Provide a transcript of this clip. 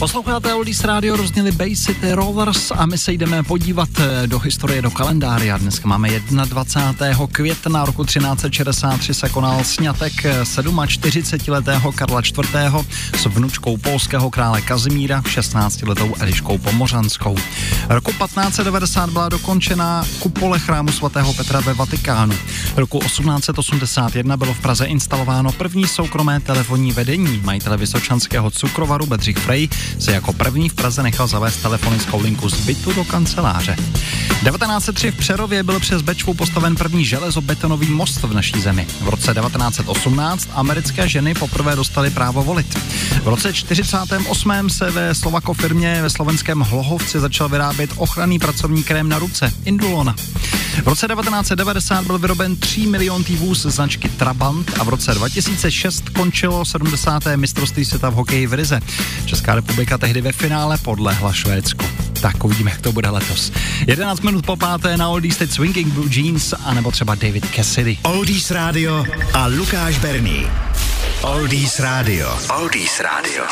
Posloucháte Oldies Radio, rozněli Bay City Rovers a my se jdeme podívat eh, do historie, do kalendáře. Dneska máme 21. května roku 1363 se konal snětek 47-letého Karla IV. s vnučkou polského krále Kazimíra, 16-letou Eliškou Pomořanskou. Roku 1590 byla dokončena kupole chrámu svatého Petra ve Vatikánu. Roku 1881 bylo v Praze instalováno první soukromé telefonní vedení. Majitele Vysočanského cukrovaru Bedřich Frej se jako první v Praze nechal zavést telefonickou linku z bytu do kanceláře. 1903 v Přerově byl přes Bečvu postaven první železobetonový most v naší zemi. V roce 1918 americké ženy poprvé dostaly právo volit. V roce 48. se ve Slovako firmě ve slovenském Hlohovci začal vyrábět ochranný pracovní krém na ruce Indulona. V roce 1990 byl vyroben 3 milion vůz značky Trabant a v roce 2006 končilo 70. mistrovství světa v hokeji v Rize. Česká republika tehdy ve finále podlehla Švédsku. Tak uvidíme, jak to bude letos. 11 minut po páté na Oldies teď Swinging Blue Jeans a nebo třeba David Cassidy. Oldies Radio a Lukáš Berný. Oldies Radio. Oldies Radio.